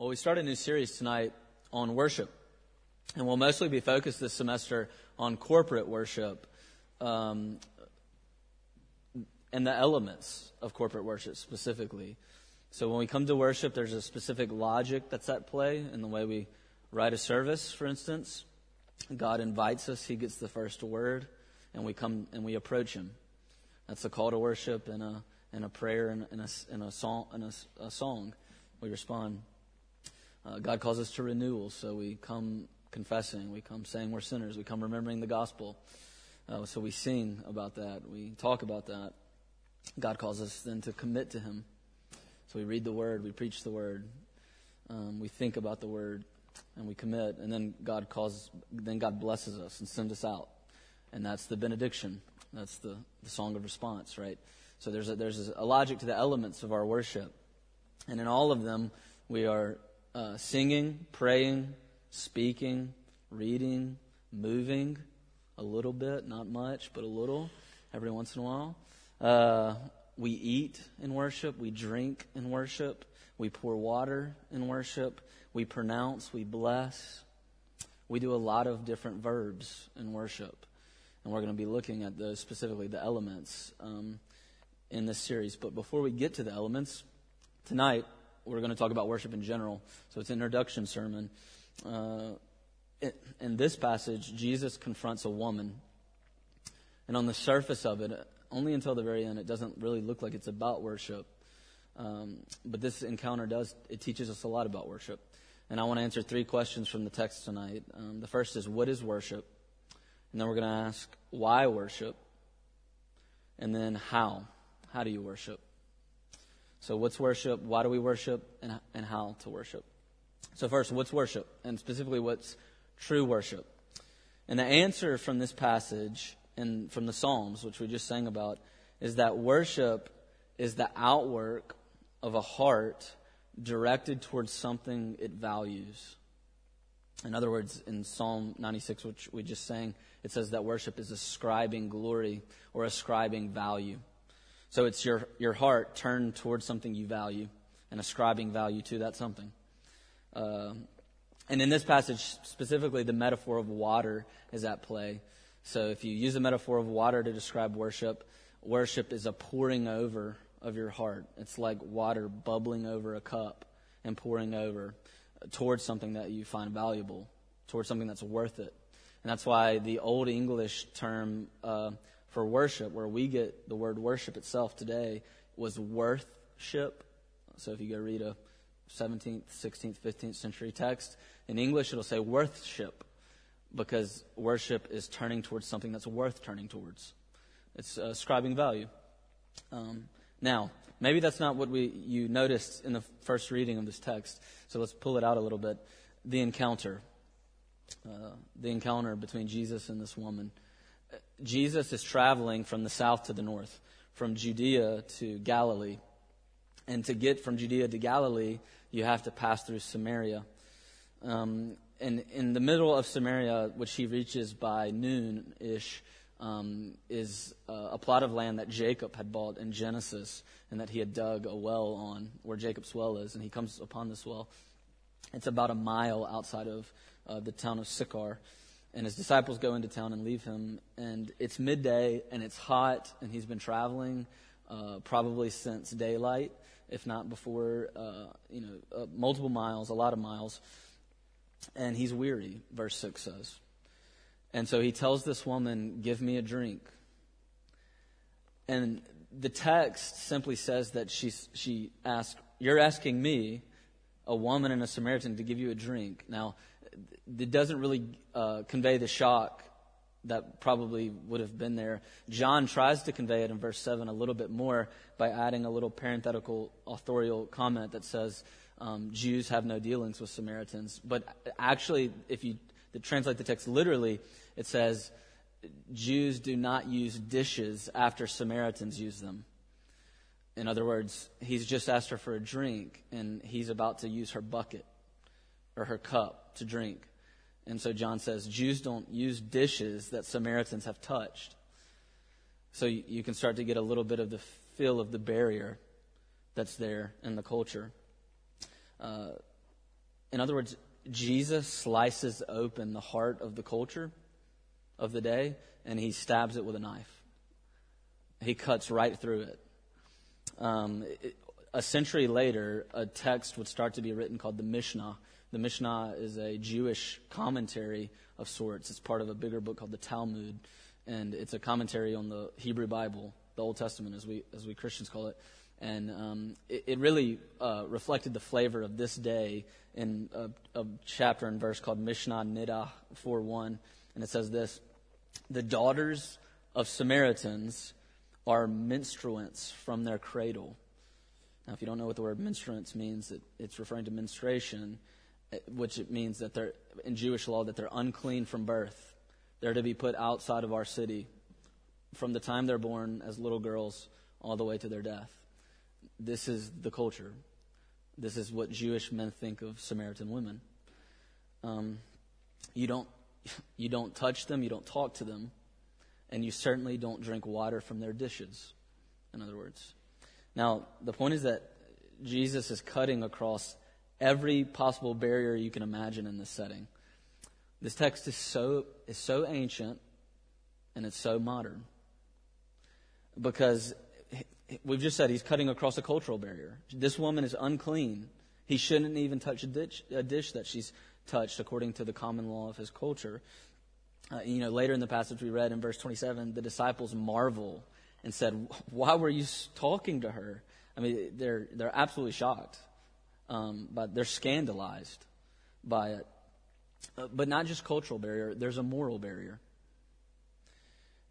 Well, we start a new series tonight on worship, and we'll mostly be focused this semester on corporate worship um, and the elements of corporate worship specifically. So when we come to worship, there's a specific logic that's at play in the way we write a service, for instance. God invites us, He gets the first word, and we come and we approach Him. That's a call to worship and a, and a prayer and, and, a, and a song. And a, a song. We respond. Uh, God calls us to renewal, so we come confessing, we come saying we're sinners, we come remembering the gospel. Uh, so we sing about that, we talk about that. God calls us then to commit to Him. So we read the Word, we preach the Word, um, we think about the Word, and we commit. And then God calls, then God blesses us and sends us out, and that's the benediction. That's the, the song of response, right? So there's a, there's a logic to the elements of our worship, and in all of them we are uh, singing, praying, speaking, reading, moving a little bit, not much, but a little every once in a while. Uh, we eat in worship, we drink in worship, we pour water in worship, we pronounce, we bless. We do a lot of different verbs in worship, and we're going to be looking at those specifically, the elements, um, in this series. But before we get to the elements, tonight we're going to talk about worship in general. So it's an introduction sermon. Uh, in this passage, Jesus confronts a woman. And on the surface of it, only until the very end, it doesn't really look like it's about worship. Um, but this encounter does, it teaches us a lot about worship. And I want to answer three questions from the text tonight. Um, the first is, what is worship? And then we're going to ask, why worship? And then, how? How do you worship? So, what's worship? Why do we worship? And, and how to worship? So, first, what's worship? And specifically, what's true worship? And the answer from this passage and from the Psalms, which we just sang about, is that worship is the outwork of a heart directed towards something it values. In other words, in Psalm 96, which we just sang, it says that worship is ascribing glory or ascribing value. So it's your, your heart turned towards something you value and ascribing value to that something. Uh, and in this passage, specifically, the metaphor of water is at play. So if you use the metaphor of water to describe worship, worship is a pouring over of your heart. It's like water bubbling over a cup and pouring over towards something that you find valuable, towards something that's worth it. And that's why the Old English term uh, for worship, where we get the word worship itself today, was worthship. So if you go read a 17th, 16th, 15th century text, in English it'll say worthship because worship is turning towards something that's worth turning towards. It's uh, ascribing value. Um, now, maybe that's not what we you noticed in the first reading of this text. So let's pull it out a little bit. The encounter, uh, the encounter between Jesus and this woman. Jesus is traveling from the south to the north, from Judea to Galilee. And to get from Judea to Galilee, you have to pass through Samaria. Um, and in the middle of Samaria, which he reaches by noon ish, um, is uh, a plot of land that Jacob had bought in Genesis and that he had dug a well on, where Jacob's well is. And he comes upon this well. It's about a mile outside of uh, the town of Sychar and his disciples go into town and leave him. And it's midday, and it's hot, and he's been traveling uh, probably since daylight, if not before, uh, you know, uh, multiple miles, a lot of miles. And he's weary, verse 6 says. And so he tells this woman, Give me a drink. And the text simply says that she, she asked, You're asking me, a woman and a Samaritan, to give you a drink. Now, it doesn't really uh, convey the shock that probably would have been there. John tries to convey it in verse 7 a little bit more by adding a little parenthetical authorial comment that says um, Jews have no dealings with Samaritans. But actually, if you translate the text literally, it says Jews do not use dishes after Samaritans use them. In other words, he's just asked her for a drink, and he's about to use her bucket or her cup to drink. And so John says Jews don't use dishes that Samaritans have touched. So you, you can start to get a little bit of the feel of the barrier that's there in the culture. Uh, in other words, Jesus slices open the heart of the culture of the day and he stabs it with a knife. He cuts right through it. Um, it a century later, a text would start to be written called the Mishnah. The Mishnah is a Jewish commentary of sorts. It's part of a bigger book called the Talmud, and it's a commentary on the Hebrew Bible, the Old Testament, as we as we Christians call it. And um, it, it, really uh, reflected the flavor of this day in a, a chapter and verse called Mishnah Niddah 4.1. And it says this, The daughters of Samaritans are menstruants from their cradle. Now, if you don't know what the word menstruants means, it, it's referring to menstruation, which it means that they're, in Jewish law, that they're unclean from birth. They're to be put outside of our city from the time they're born as little girls all the way to their death. This is the culture. This is what Jewish men think of Samaritan women. Um, you don't you don't touch them, you don't talk to them, and you certainly don't drink water from their dishes. In other words, now the point is that Jesus is cutting across every possible barrier you can imagine in this setting. This text is so is so ancient and it's so modern because we've just said he's cutting across a cultural barrier. This woman is unclean. He shouldn't even touch a dish, a dish that she's touched according to the common law of his culture. Uh, you know, later in the passage we read in verse 27, the disciples marvel and said, "Why were you talking to her?" I mean, they're they're absolutely shocked, um, but they're scandalized by it. Uh, but not just cultural barrier. There's a moral barrier.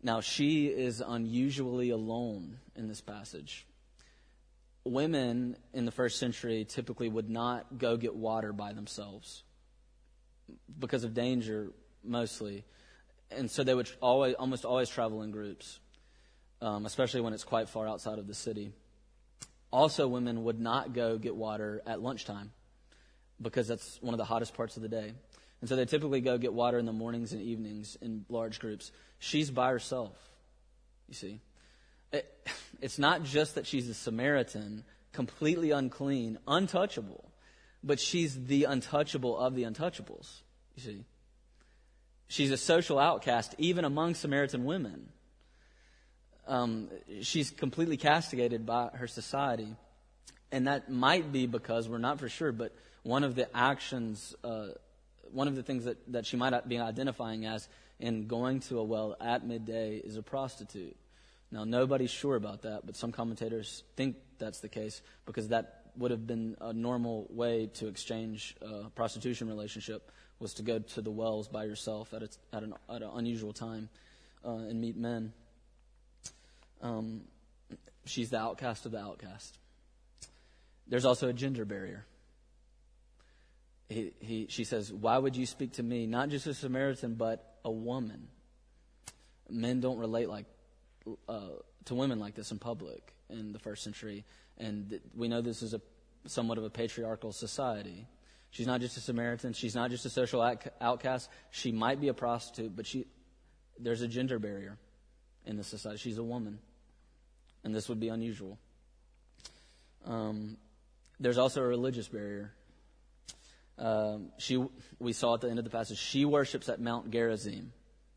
Now, she is unusually alone in this passage. Women in the first century typically would not go get water by themselves because of danger, mostly. And so they would always, almost always travel in groups, um, especially when it's quite far outside of the city. Also, women would not go get water at lunchtime because that's one of the hottest parts of the day. And so they typically go get water in the mornings and evenings in large groups. She's by herself, you see. It, it's not just that she's a Samaritan, completely unclean, untouchable, but she's the untouchable of the untouchables, you see. She's a social outcast, even among Samaritan women. Um, she's completely castigated by her society. And that might be because, we're not for sure, but one of the actions uh, one of the things that, that she might be identifying as in going to a well at midday is a prostitute. Now, nobody's sure about that, but some commentators think that's the case because that would have been a normal way to exchange a prostitution relationship was to go to the wells by yourself at, a, at, an, at an unusual time uh, and meet men. Um, she's the outcast of the outcast. There's also a gender barrier he, he, she says, Why would you speak to me, not just a Samaritan, but a woman? Men don't relate like uh, to women like this in public in the first century. And th- we know this is a somewhat of a patriarchal society. She's not just a Samaritan. She's not just a social outcast. She might be a prostitute, but she, there's a gender barrier in the society. She's a woman. And this would be unusual. Um, there's also a religious barrier. Um, she, we saw at the end of the passage, she worships at Mount Gerizim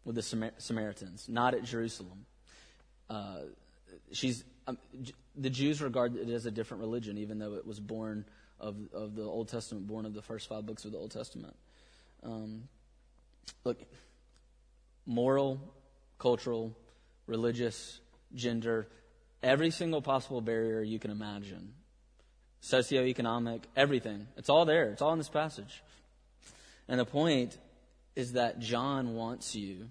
with the Samar- Samaritans, not at Jerusalem. Uh, she's, um, the Jews regard it as a different religion, even though it was born of, of the Old Testament, born of the first five books of the Old Testament. Um, look, moral, cultural, religious, gender, every single possible barrier you can imagine socioeconomic, everything. It's all there. It's all in this passage. And the point is that John wants you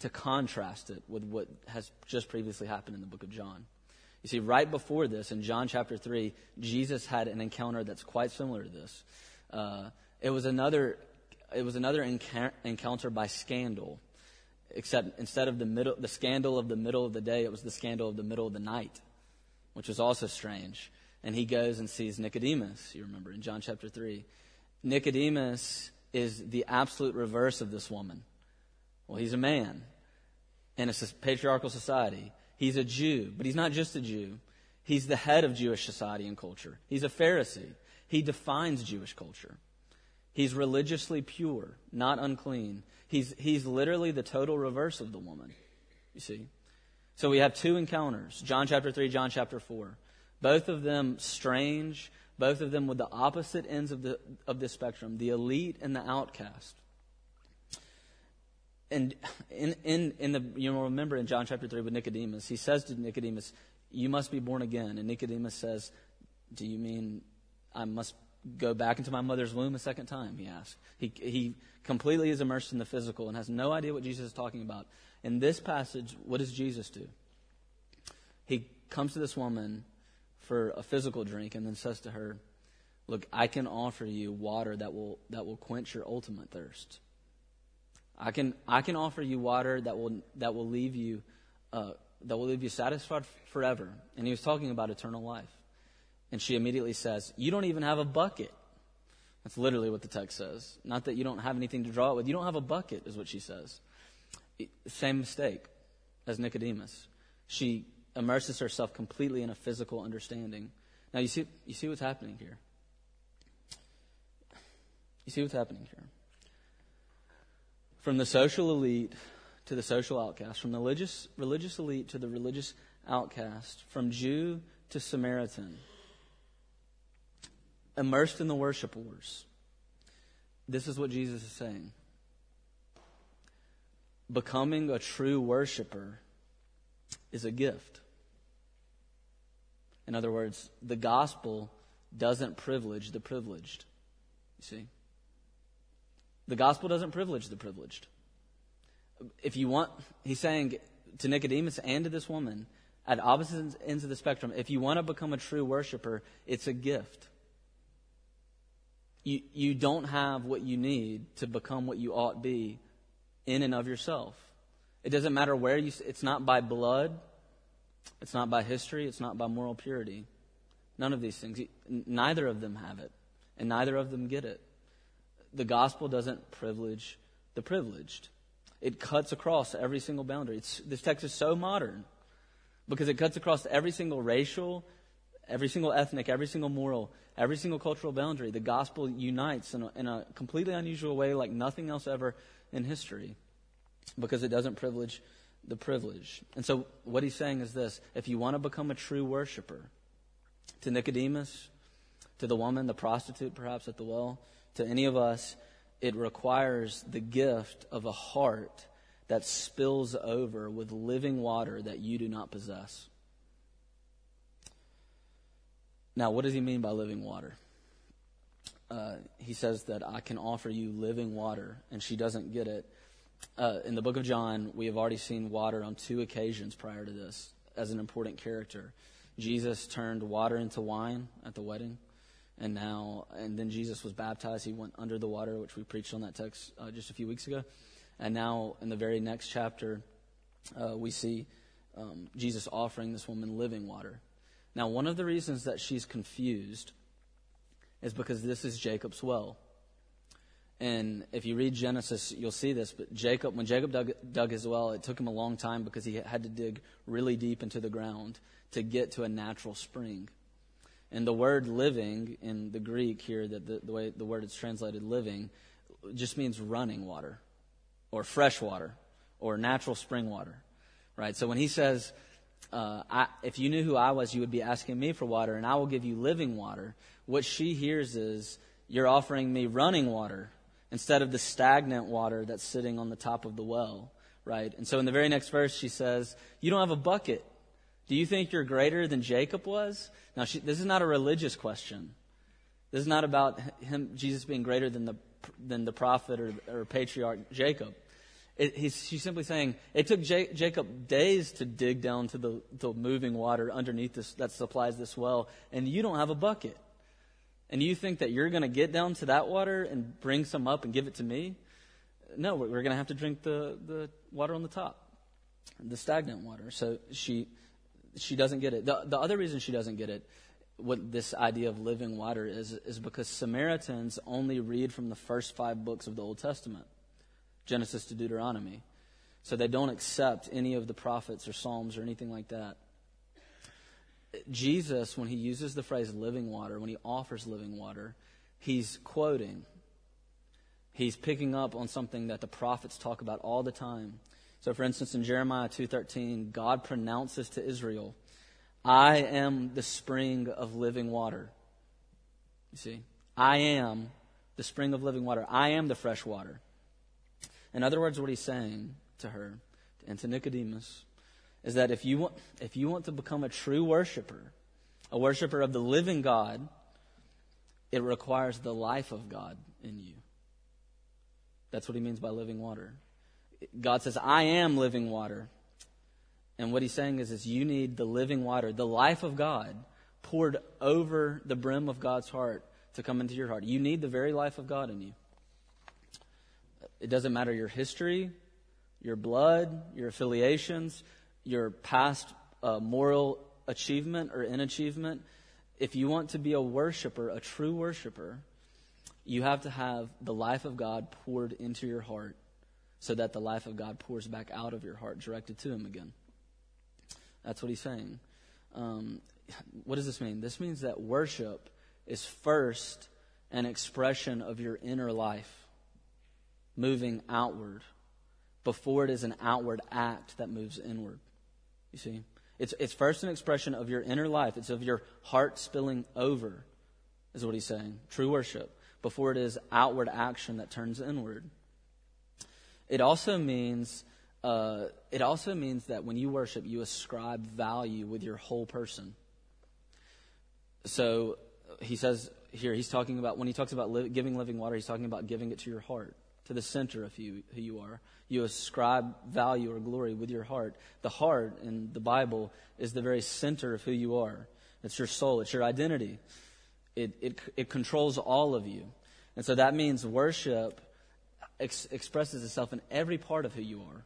to contrast it with what has just previously happened in the book of John. You see, right before this, in John chapter 3, Jesus had an encounter that's quite similar to this. Uh, it was another, it was another encounter by scandal, except instead of the middle, the scandal of the middle of the day, it was the scandal of the middle of the night, which was also strange and he goes and sees Nicodemus, you remember, in John chapter 3. Nicodemus is the absolute reverse of this woman. Well, he's a man in a patriarchal society. He's a Jew, but he's not just a Jew. He's the head of Jewish society and culture. He's a Pharisee. He defines Jewish culture. He's religiously pure, not unclean. He's, he's literally the total reverse of the woman, you see. So we have two encounters John chapter 3, John chapter 4. Both of them strange, both of them with the opposite ends of the, of the spectrum the elite and the outcast. And in, in, in the, you know, remember in John chapter 3 with Nicodemus, he says to Nicodemus, You must be born again. And Nicodemus says, Do you mean I must go back into my mother's womb a second time? He asks. He, he completely is immersed in the physical and has no idea what Jesus is talking about. In this passage, what does Jesus do? He comes to this woman for a physical drink and then says to her, Look, I can offer you water that will, that will quench your ultimate thirst. I can, I can offer you water that will, that will leave you, uh, that will leave you satisfied forever. And he was talking about eternal life. And she immediately says, You don't even have a bucket. That's literally what the text says. Not that you don't have anything to draw it with. You don't have a bucket, is what she says. Same mistake as Nicodemus. She immerses herself completely in a physical understanding. Now, you see, you see what's happening here. You see what's happening here. From the social elite to the social outcast, from the religious, religious elite to the religious outcast, from Jew to Samaritan, immersed in the worship wars. This is what Jesus is saying. Becoming a true worshiper is a gift. In other words, the gospel doesn't privilege the privileged. You see? The gospel doesn't privilege the privileged. If you want, he's saying to Nicodemus and to this woman, at opposite ends of the spectrum, if you want to become a true worshiper, it's a gift. You, you don't have what you need to become what you ought to be in and of yourself. It doesn't matter where you, it's not by blood, it's not by history, it's not by moral purity. None of these things. Neither of them have it, and neither of them get it the gospel doesn't privilege the privileged. It cuts across every single boundary. It's, this text is so modern because it cuts across every single racial, every single ethnic, every single moral, every single cultural boundary. The gospel unites in a, in a completely unusual way like nothing else ever in history because it doesn't privilege the privilege. And so what he's saying is this if you want to become a true worshiper, to Nicodemus, to the woman, the prostitute perhaps at the well, to any of us, it requires the gift of a heart that spills over with living water that you do not possess. Now, what does he mean by living water? Uh, he says that I can offer you living water, and she doesn't get it. Uh, in the book of John, we have already seen water on two occasions prior to this as an important character. Jesus turned water into wine at the wedding and now and then jesus was baptized he went under the water which we preached on that text uh, just a few weeks ago and now in the very next chapter uh, we see um, jesus offering this woman living water now one of the reasons that she's confused is because this is jacob's well and if you read genesis you'll see this but jacob when jacob dug, dug his well it took him a long time because he had to dig really deep into the ground to get to a natural spring and the word living in the Greek here, that the, the way the word is translated living, just means running water or fresh water or natural spring water. Right? So when he says, uh, I, if you knew who I was, you would be asking me for water, and I will give you living water. What she hears is, you're offering me running water instead of the stagnant water that's sitting on the top of the well, right? And so in the very next verse, she says, You don't have a bucket. Do you think you're greater than Jacob was? Now, she, this is not a religious question. This is not about him, Jesus being greater than the, than the prophet or, or patriarch Jacob. It, she's simply saying it took J, Jacob days to dig down to the, the moving water underneath this, that supplies this well, and you don't have a bucket. And you think that you're going to get down to that water and bring some up and give it to me? No, we're, we're going to have to drink the, the water on the top, the stagnant water. So she she doesn't get it. The, the other reason she doesn't get it, what this idea of living water is, is because Samaritans only read from the first five books of the Old Testament Genesis to Deuteronomy. So they don't accept any of the prophets or Psalms or anything like that. Jesus, when he uses the phrase living water, when he offers living water, he's quoting. he's picking up on something that the prophets talk about all the time. So for instance in Jeremiah 2:13 God pronounces to Israel, "I am the spring of living water." You see? I am the spring of living water. I am the fresh water. In other words, what he's saying to her and to Nicodemus is that if you want, if you want to become a true worshiper, a worshiper of the living God, it requires the life of God in you. That's what he means by living water. God says, I am living water. And what he's saying is, is you need the living water, the life of God poured over the brim of God's heart to come into your heart. You need the very life of God in you. It doesn't matter your history, your blood, your affiliations, your past uh, moral achievement or inachievement. If you want to be a worshiper, a true worshiper, you have to have the life of God poured into your heart so that the life of God pours back out of your heart, directed to Him again. That's what he's saying. Um, what does this mean? This means that worship is first an expression of your inner life, moving outward, before it is an outward act that moves inward. You see? It's, it's first an expression of your inner life, it's of your heart spilling over, is what he's saying. True worship, before it is outward action that turns inward. It also means. Uh, it also means that when you worship, you ascribe value with your whole person. So he says here, he's talking about, when he talks about li- giving living water, he's talking about giving it to your heart, to the center of who, you are. You ascribe value or glory with your heart. The heart in the Bible is the very center of who you are. It's your soul, it's your identity. It, it, it controls all of you. And so that means worship ex- expresses itself in every part of who you are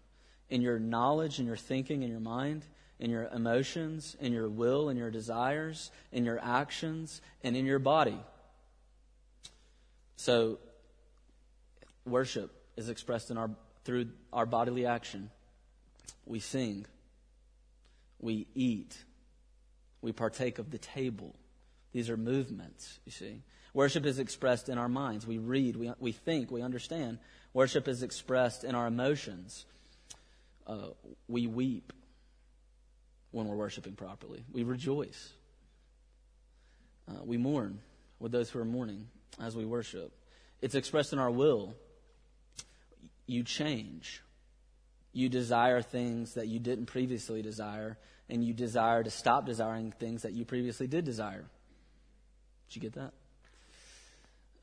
in your knowledge, in your thinking, in your mind, in your emotions, in your will, in your desires, in your actions, and in your body. So, worship is expressed in our, through our bodily action. We sing, we eat, we partake of the table. These are movements, you see. Worship is expressed in our minds. We read, we, we think, we understand. Worship is expressed in our emotions. Uh, we weep, when we're worshiping properly. We rejoice. Uh, we mourn with those who are mourning as we worship. It's expressed in our will. You change. You desire things that you didn't previously desire, and you desire to stop desiring things that you previously did desire. Did you get that?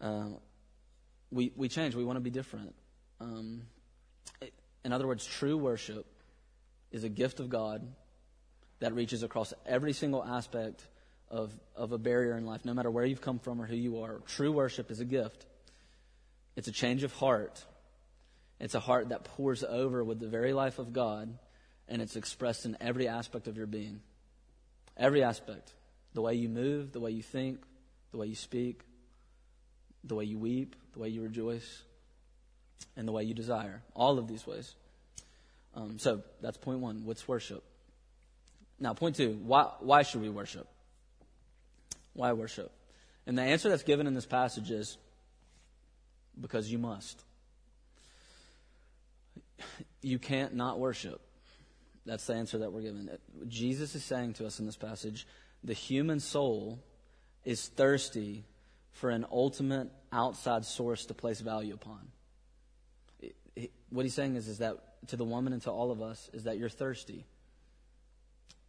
Uh, we, we change. We want to be different. Um, in other words, true worship is a gift of God that reaches across every single aspect of, of a barrier in life, no matter where you've come from or who you are. True worship is a gift, it's a change of heart. It's a heart that pours over with the very life of God, and it's expressed in every aspect of your being. Every aspect. The way you move, the way you think, the way you speak, the way you weep, the way you rejoice, and the way you desire. All of these ways. Um, so that's point one. What's worship? Now, point two why, why should we worship? Why worship? And the answer that's given in this passage is because you must. You can't not worship. That's the answer that we're given. Jesus is saying to us in this passage the human soul is thirsty for an ultimate outside source to place value upon. What he's saying is, is that to the woman and to all of us is that you're thirsty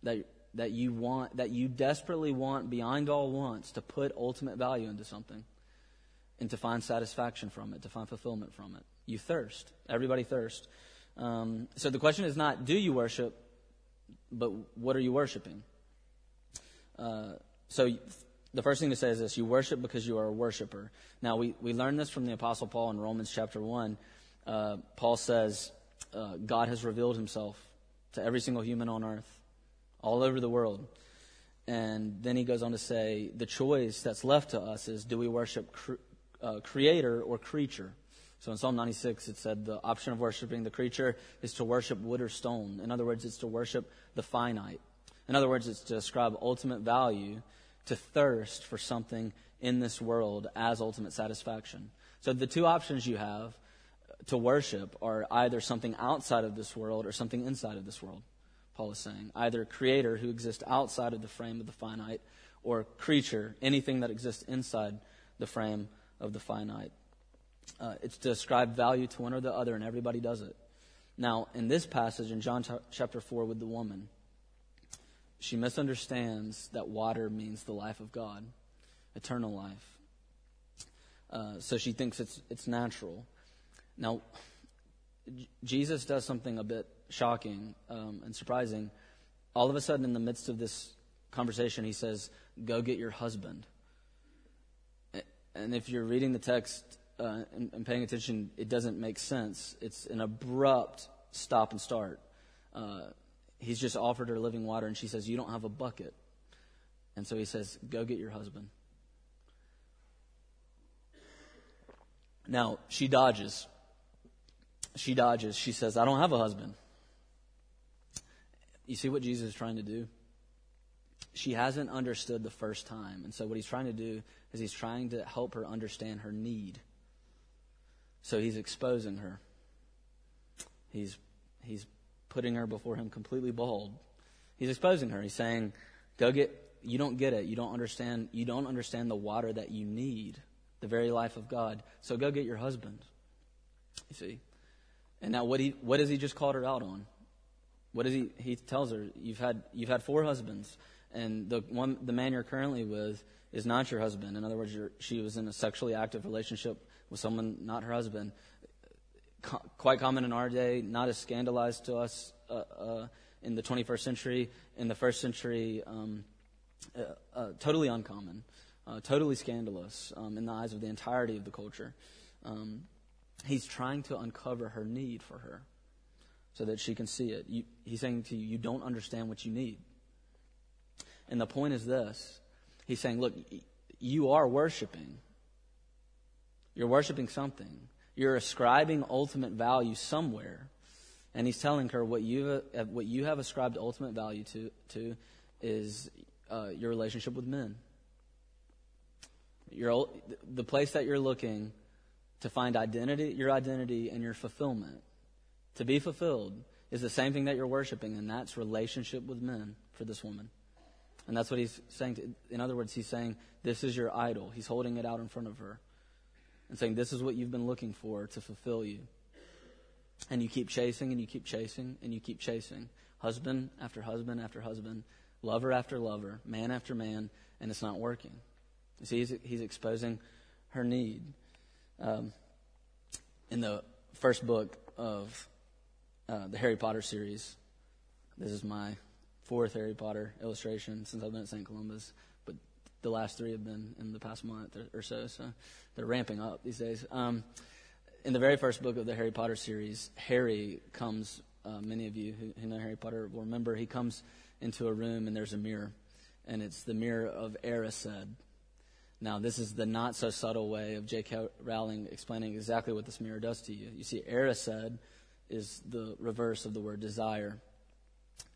that, that you want, that you desperately want beyond all wants to put ultimate value into something and to find satisfaction from it, to find fulfillment from it. You thirst. Everybody thirsts. Um, so the question is not, do you worship, but what are you worshiping? Uh, so the first thing to say is this you worship because you are a worshiper. Now, we, we learned this from the Apostle Paul in Romans chapter 1. Uh, Paul says, uh, God has revealed himself to every single human on earth all over the world. And then he goes on to say, the choice that's left to us is do we worship uh, creator or creature? So in Psalm 96, it said the option of worshiping the creature is to worship wood or stone. In other words, it's to worship the finite. In other words, it's to ascribe ultimate value to thirst for something in this world as ultimate satisfaction. So the two options you have to worship are either something outside of this world or something inside of this world, Paul is saying. Either creator who exists outside of the frame of the finite, or creature, anything that exists inside the frame of the finite. Uh, it's to ascribe value to one or the other, and everybody does it. Now, in this passage in John chapter 4 with the woman, she misunderstands that water means the life of God, eternal life. Uh, so she thinks it's, it's natural. Now, Jesus does something a bit shocking um, and surprising. All of a sudden, in the midst of this conversation, he says, Go get your husband. And if you're reading the text uh, and, and, paying attention, it doesn't make sense. It's an abrupt stop and start. Uh, he's just offered her living water, and she says, You don't have a bucket. And so he says, Go get your husband. Now, she dodges. She dodges. She says, I don't have a husband. You see what Jesus is trying to do? She hasn't understood the first time. And so, what he's trying to do is he's trying to help her understand her need. So, he's exposing her. He's, he's putting her before him completely bald. He's exposing her. He's saying, Go get, you don't get it. You don't understand, you don't understand the water that you need the very life of God. So go get your husband. You see? And now what he what has he just called her out on? What does he he tells her, you've had you've had four husbands, and the one the man you're currently with is not your husband. In other words, she was in a sexually active relationship with someone not her husband. Co- quite common in our day, not as scandalized to us uh, uh, in the 21st century. In the first century, um, uh, uh totally uncommon uh, totally scandalous um, in the eyes of the entirety of the culture. Um, he's trying to uncover her need for her so that she can see it. You, he's saying to you, you don't understand what you need. And the point is this He's saying, look, you are worshiping. You're worshiping something. You're ascribing ultimate value somewhere. And he's telling her what you, what you have ascribed ultimate value to, to is uh, your relationship with men. Your, the place that you're looking to find identity, your identity and your fulfillment, to be fulfilled, is the same thing that you're worshiping, and that's relationship with men for this woman. And that's what he's saying. To, in other words, he's saying, This is your idol. He's holding it out in front of her and saying, This is what you've been looking for to fulfill you. And you keep chasing and you keep chasing and you keep chasing. Husband after husband after husband, lover after lover, man after man, and it's not working. You see, he's, he's exposing her need. Um, in the first book of uh, the Harry Potter series, this is my fourth Harry Potter illustration since I've been at St. Columba's, but the last three have been in the past month or so, so they're ramping up these days. Um, in the very first book of the Harry Potter series, Harry comes, uh, many of you who, who know Harry Potter will remember, he comes into a room and there's a mirror, and it's the mirror of Erised now, this is the not so subtle way of J.K. Rowling explaining exactly what this mirror does to you. You see, Erised is the reverse of the word desire.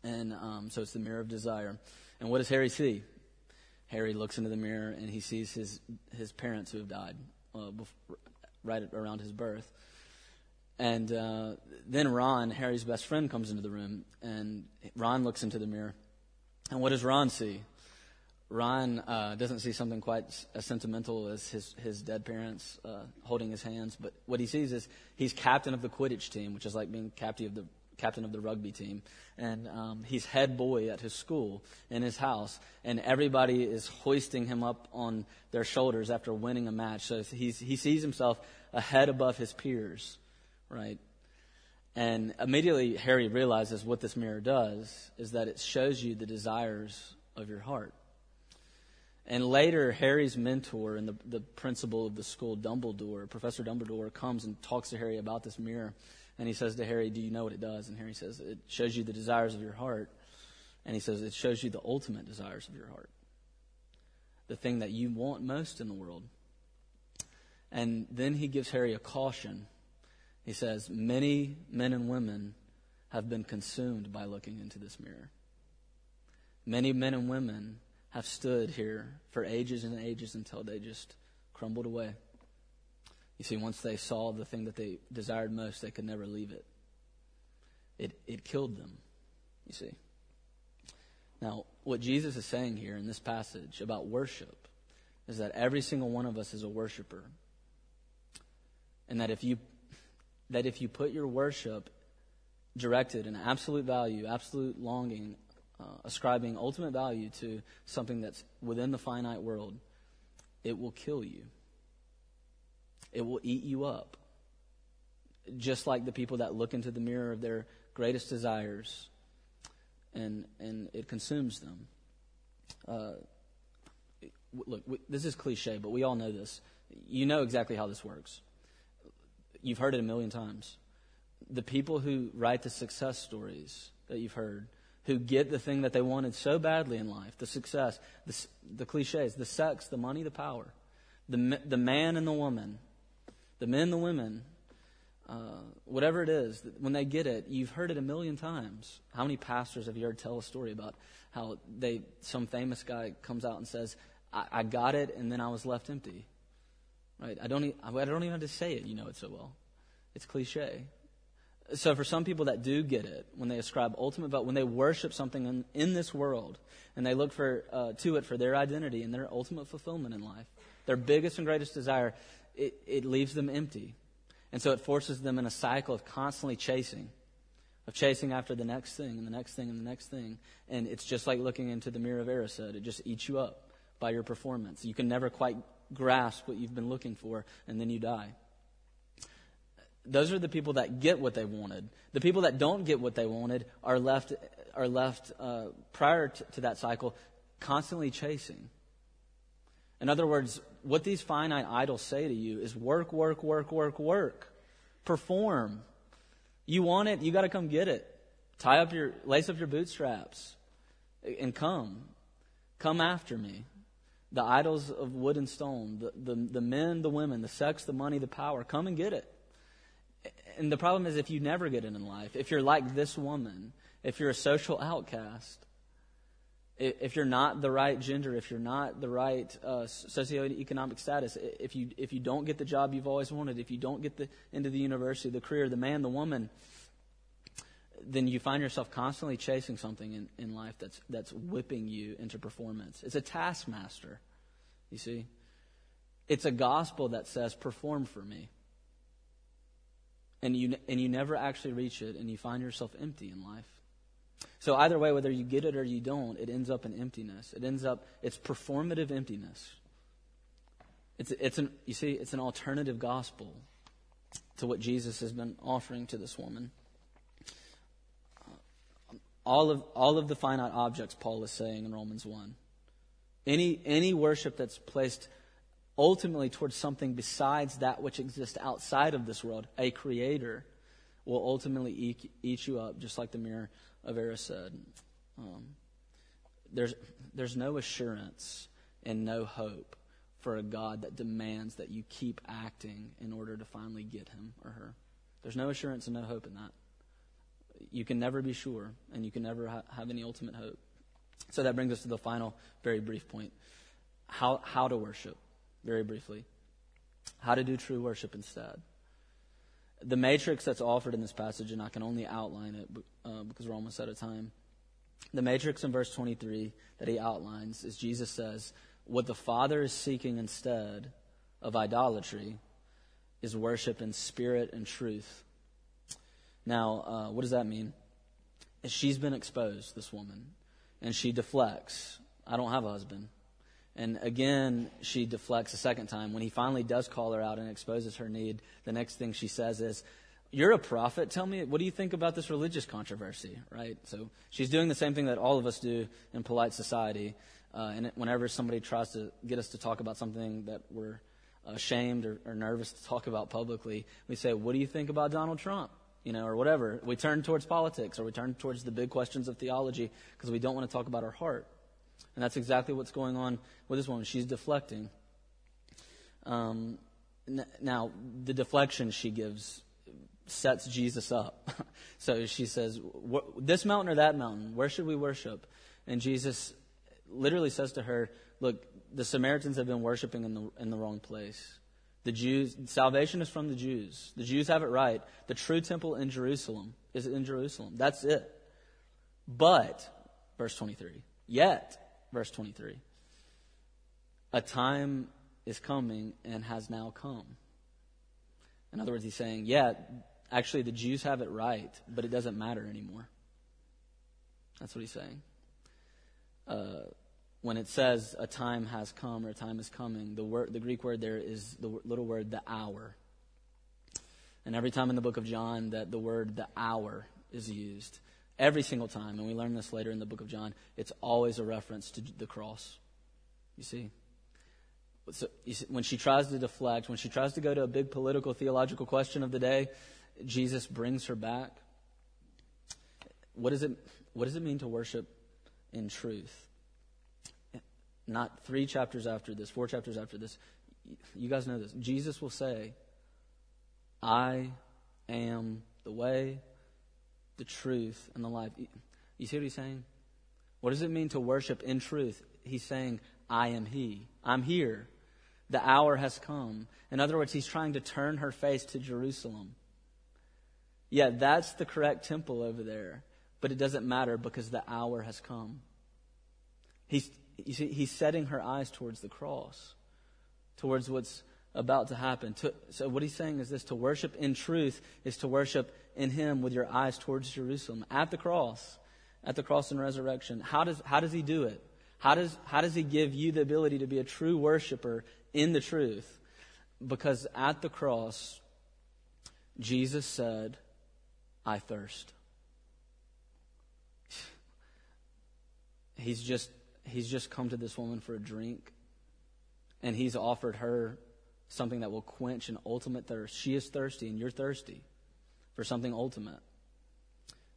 And um, so it's the mirror of desire. And what does Harry see? Harry looks into the mirror and he sees his, his parents who have died uh, before, right around his birth. And uh, then Ron, Harry's best friend, comes into the room, and Ron looks into the mirror. And what does Ron see? Ron uh, doesn't see something quite as sentimental as his, his dead parents uh, holding his hands, but what he sees is he's captain of the Quidditch team, which is like being captain of the captain of the rugby team, and um, he's head boy at his school in his house, and everybody is hoisting him up on their shoulders after winning a match. So he's, he sees himself a head above his peers, right? And immediately Harry realizes what this mirror does is that it shows you the desires of your heart. And later, Harry's mentor and the, the principal of the school, Dumbledore, Professor Dumbledore, comes and talks to Harry about this mirror. And he says to Harry, Do you know what it does? And Harry says, It shows you the desires of your heart. And he says, It shows you the ultimate desires of your heart. The thing that you want most in the world. And then he gives Harry a caution. He says, Many men and women have been consumed by looking into this mirror. Many men and women have stood here for ages and ages until they just crumbled away. You see, once they saw the thing that they desired most, they could never leave it. It, it killed them, you see. Now, what Jesus is saying here in this passage about worship is that every single one of us is a worshiper. And that if you that if you put your worship directed in absolute value, absolute longing, uh, ascribing ultimate value to something that's within the finite world, it will kill you. It will eat you up. Just like the people that look into the mirror of their greatest desires and, and it consumes them. Uh, look, we, this is cliche, but we all know this. You know exactly how this works. You've heard it a million times. The people who write the success stories that you've heard, who get the thing that they wanted so badly in life the success, the, the cliches, the sex, the money, the power, the, the man and the woman, the men, the women, uh, whatever it is, when they get it, you've heard it a million times. How many pastors have you heard tell a story about how they, some famous guy comes out and says, I, I got it and then I was left empty? Right? I don't, I don't even have to say it. You know it so well. It's cliche. So for some people that do get it, when they ascribe ultimate value, when they worship something in, in this world, and they look for uh, to it for their identity and their ultimate fulfillment in life, their biggest and greatest desire, it, it leaves them empty. And so it forces them in a cycle of constantly chasing, of chasing after the next thing and the next thing and the next thing. And it's just like looking into the mirror of Erised. It just eats you up by your performance. You can never quite grasp what you've been looking for, and then you die. Those are the people that get what they wanted. The people that don't get what they wanted are left, are left uh, prior to, to that cycle constantly chasing. In other words, what these finite idols say to you is work, work, work, work, work. Perform. You want it, you got to come get it. Tie up your, lace up your bootstraps and come. Come after me. The idols of wood and stone, the, the, the men, the women, the sex, the money, the power, come and get it. And the problem is if you never get it in life, if you're like this woman, if you're a social outcast, if you're not the right gender, if you're not the right uh, socioeconomic status, if you if you don't get the job you've always wanted, if you don't get the into the university, the career, the man, the woman, then you find yourself constantly chasing something in, in life that's that's whipping you into performance. It's a taskmaster, you see. It's a gospel that says, "Perform for me," and you and you never actually reach it, and you find yourself empty in life. So either way, whether you get it or you don't, it ends up in emptiness. It ends up, it's performative emptiness. It's, it's an, you see, it's an alternative gospel to what Jesus has been offering to this woman. All of, all of the finite objects, Paul is saying in Romans 1. Any, any worship that's placed ultimately towards something besides that which exists outside of this world, a creator, will ultimately eat, eat you up, just like the mirror of Erised. Um, there's, there's no assurance and no hope for a God that demands that you keep acting in order to finally get him or her. There's no assurance and no hope in that. You can never be sure, and you can never ha- have any ultimate hope. So that brings us to the final, very brief point how, how to worship, very briefly. How to do true worship instead the matrix that's offered in this passage, and I can only outline it uh, because we're almost out of time. The matrix in verse 23 that he outlines is Jesus says, What the Father is seeking instead of idolatry is worship in spirit and truth. Now, uh, what does that mean? She's been exposed, this woman, and she deflects. I don't have a husband. And again, she deflects a second time. When he finally does call her out and exposes her need, the next thing she says is, You're a prophet. Tell me, what do you think about this religious controversy? Right? So she's doing the same thing that all of us do in polite society. Uh, and whenever somebody tries to get us to talk about something that we're ashamed or, or nervous to talk about publicly, we say, What do you think about Donald Trump? You know, or whatever. We turn towards politics or we turn towards the big questions of theology because we don't want to talk about our heart. And that's exactly what's going on with this woman. She's deflecting. Um, n- now, the deflection she gives sets Jesus up. so she says, This mountain or that mountain? Where should we worship? And Jesus literally says to her, Look, the Samaritans have been worshiping in the, in the wrong place. The Jews, salvation is from the Jews. The Jews have it right. The true temple in Jerusalem is in Jerusalem. That's it. But, verse 23, yet, verse 23, a time is coming and has now come. In other words, he's saying, yeah, actually, the Jews have it right, but it doesn't matter anymore. That's what he's saying. Uh, when it says a time has come or a time is coming, the, word, the Greek word there is the little word the hour. And every time in the book of John that the word the hour is used, every single time, and we learn this later in the book of John, it's always a reference to the cross. You see? So, you see, when she tries to deflect, when she tries to go to a big political, theological question of the day, Jesus brings her back. What does it, what does it mean to worship in truth? Not three chapters after this, four chapters after this. You guys know this. Jesus will say, I am the way, the truth, and the life. You see what he's saying? What does it mean to worship in truth? He's saying, I am He. I'm here. The hour has come. In other words, he's trying to turn her face to Jerusalem. Yeah, that's the correct temple over there. But it doesn't matter because the hour has come. He's, you see, he's setting her eyes towards the cross, towards what's about to happen. To, so, what he's saying is this to worship in truth is to worship in him with your eyes towards Jerusalem at the cross, at the cross and resurrection. How does, how does he do it? How does, how does he give you the ability to be a true worshiper in the truth? Because at the cross, Jesus said, I thirst. He's just he's just come to this woman for a drink, and he's offered her something that will quench an ultimate thirst. She is thirsty, and you're thirsty for something ultimate.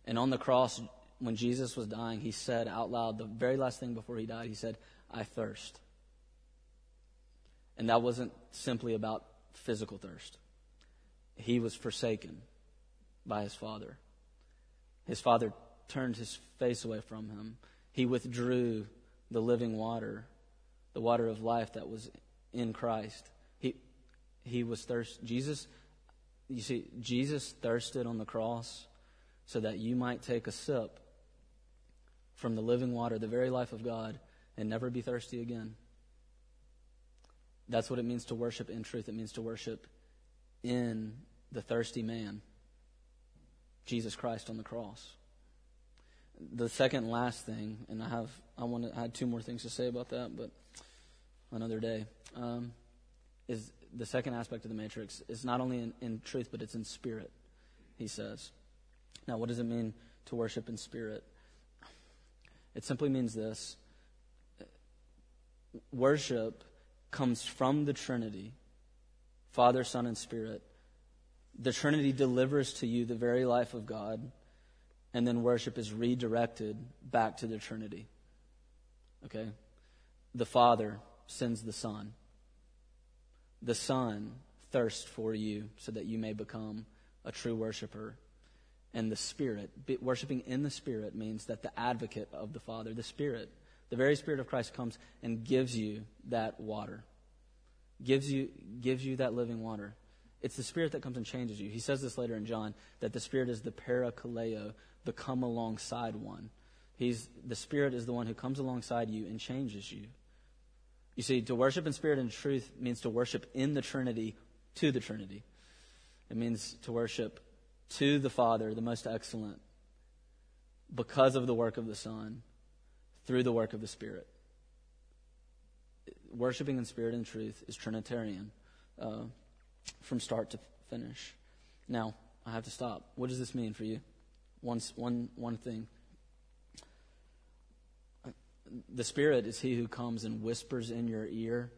And on the cross, when Jesus was dying, he said out loud, the very last thing before he died, he said, I thirst. And that wasn't simply about physical thirst. He was forsaken by his father. His father turned his face away from him. He withdrew the living water, the water of life that was in Christ. He, was thirst. Jesus, you see, Jesus thirsted on the cross so that you might take a sip from the living water, the very life of God, and never be thirsty again. That's what it means to worship in truth. It means to worship in the thirsty man, Jesus Christ on the cross the second last thing, and I have I want to I had two more things to say about that, but another day, um, is the second aspect of the matrix is not only in, in truth, but it's in spirit. He says. Now, what does it mean to worship in spirit? It simply means this: worship comes from the Trinity, Father, Son, and Spirit. The Trinity delivers to you the very life of God and then worship is redirected back to the Trinity. Okay? The Father sends the Son. The Son thirsts for you so that you may become a true worshiper. And the Spirit, worshiping in the Spirit means that the advocate of the Father, the Spirit, the very Spirit of Christ comes and gives you that water, gives you, gives you that living water. It's the Spirit that comes and changes you. He says this later in John that the Spirit is the parakaleo, the come alongside one. He's, the Spirit is the one who comes alongside you and changes you. You see, to worship in spirit and truth means to worship in the Trinity to the Trinity. It means to worship to the Father, the most excellent, because of the work of the Son, through the work of the Spirit. Worshipping in spirit and truth is Trinitarian uh, from start to finish. Now, I have to stop. What does this mean for you? one, one, one thing. The Spirit is He who comes and whispers in your ear.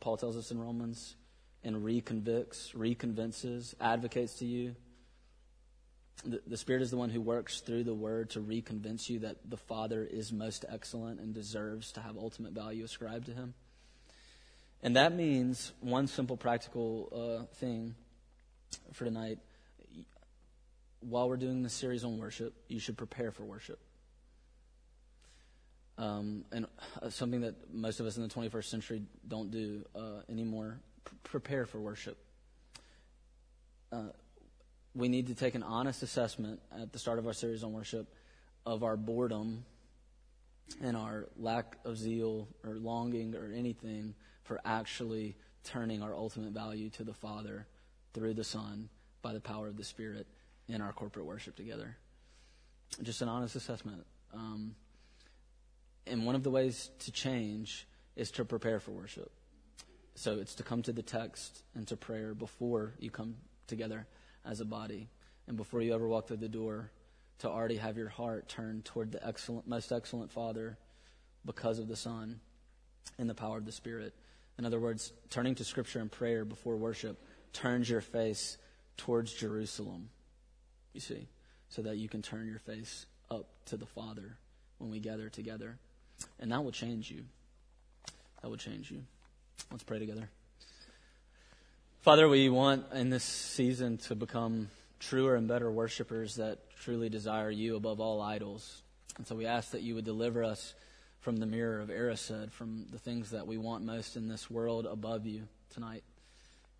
Paul tells us in Romans, and reconvicts, reconvinces, advocates to you. The, the Spirit is the one who works through the Word to reconvince you that the Father is most excellent and deserves to have ultimate value ascribed to Him. And that means one simple practical uh, thing for tonight while we're doing this series on worship, you should prepare for worship. Um, and uh, something that most of us in the 21st century don't do uh, anymore. Prepare for worship. Uh, we need to take an honest assessment at the start of our series on worship of our boredom and our lack of zeal or longing or anything for actually turning our ultimate value to the Father through the Son by the power of the Spirit in our corporate worship together. Just an honest assessment. Um, and one of the ways to change is to prepare for worship. So it's to come to the text and to prayer before you come together as a body. And before you ever walk through the door, to already have your heart turned toward the excellent, most excellent Father because of the Son and the power of the Spirit. In other words, turning to Scripture and prayer before worship turns your face towards Jerusalem, you see, so that you can turn your face up to the Father when we gather together. And that will change you. That will change you. Let's pray together. Father, we want in this season to become truer and better worshipers that truly desire you above all idols. And so we ask that you would deliver us from the mirror of Erised, from the things that we want most in this world above you tonight,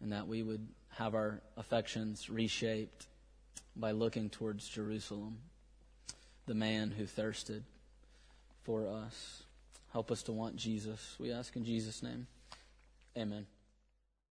and that we would have our affections reshaped by looking towards Jerusalem, the man who thirsted for us. Help us to want Jesus. We ask in Jesus' name. Amen.